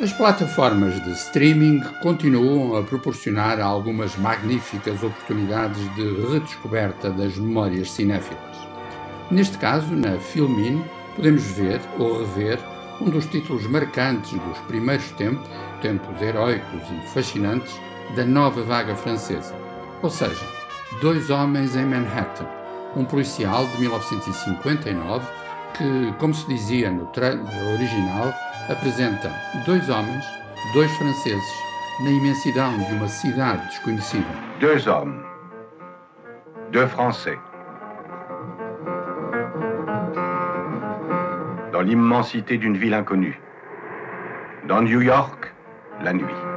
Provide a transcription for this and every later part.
As plataformas de streaming continuam a proporcionar algumas magníficas oportunidades de redescoberta das memórias cinéfilas. Neste caso, na Filmin, podemos ver ou rever um dos títulos marcantes dos primeiros tempos, tempos heróicos e fascinantes, da nova vaga francesa. Ou seja, Dois Homens em Manhattan, um policial de 1959 que, como se dizia no trailer original, apresenta dois homens, dois franceses, na imensidão de uma cidade desconhecida. Deux hommes, deux Français. Dans l'immensité d'une ville inconnue. Dans New York, la nuit.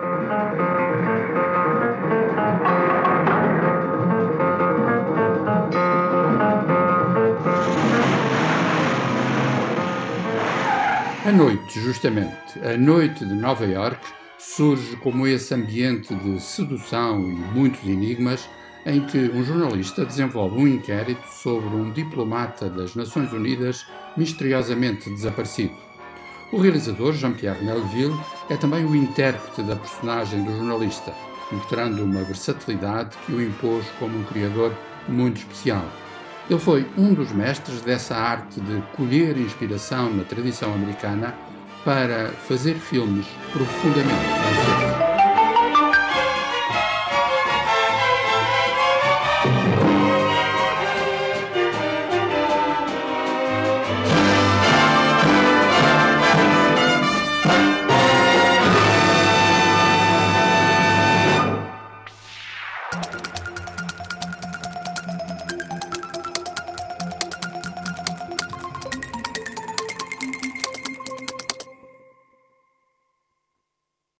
A noite, justamente, a noite de Nova York surge como esse ambiente de sedução e muitos enigmas em que um jornalista desenvolve um inquérito sobre um diplomata das Nações Unidas misteriosamente desaparecido. O realizador, Jean-Pierre Melville, é também o intérprete da personagem do jornalista, mostrando uma versatilidade que o impôs como um criador muito especial. Ele foi um dos mestres dessa arte de colher inspiração na tradição americana para fazer filmes profundamente franceses.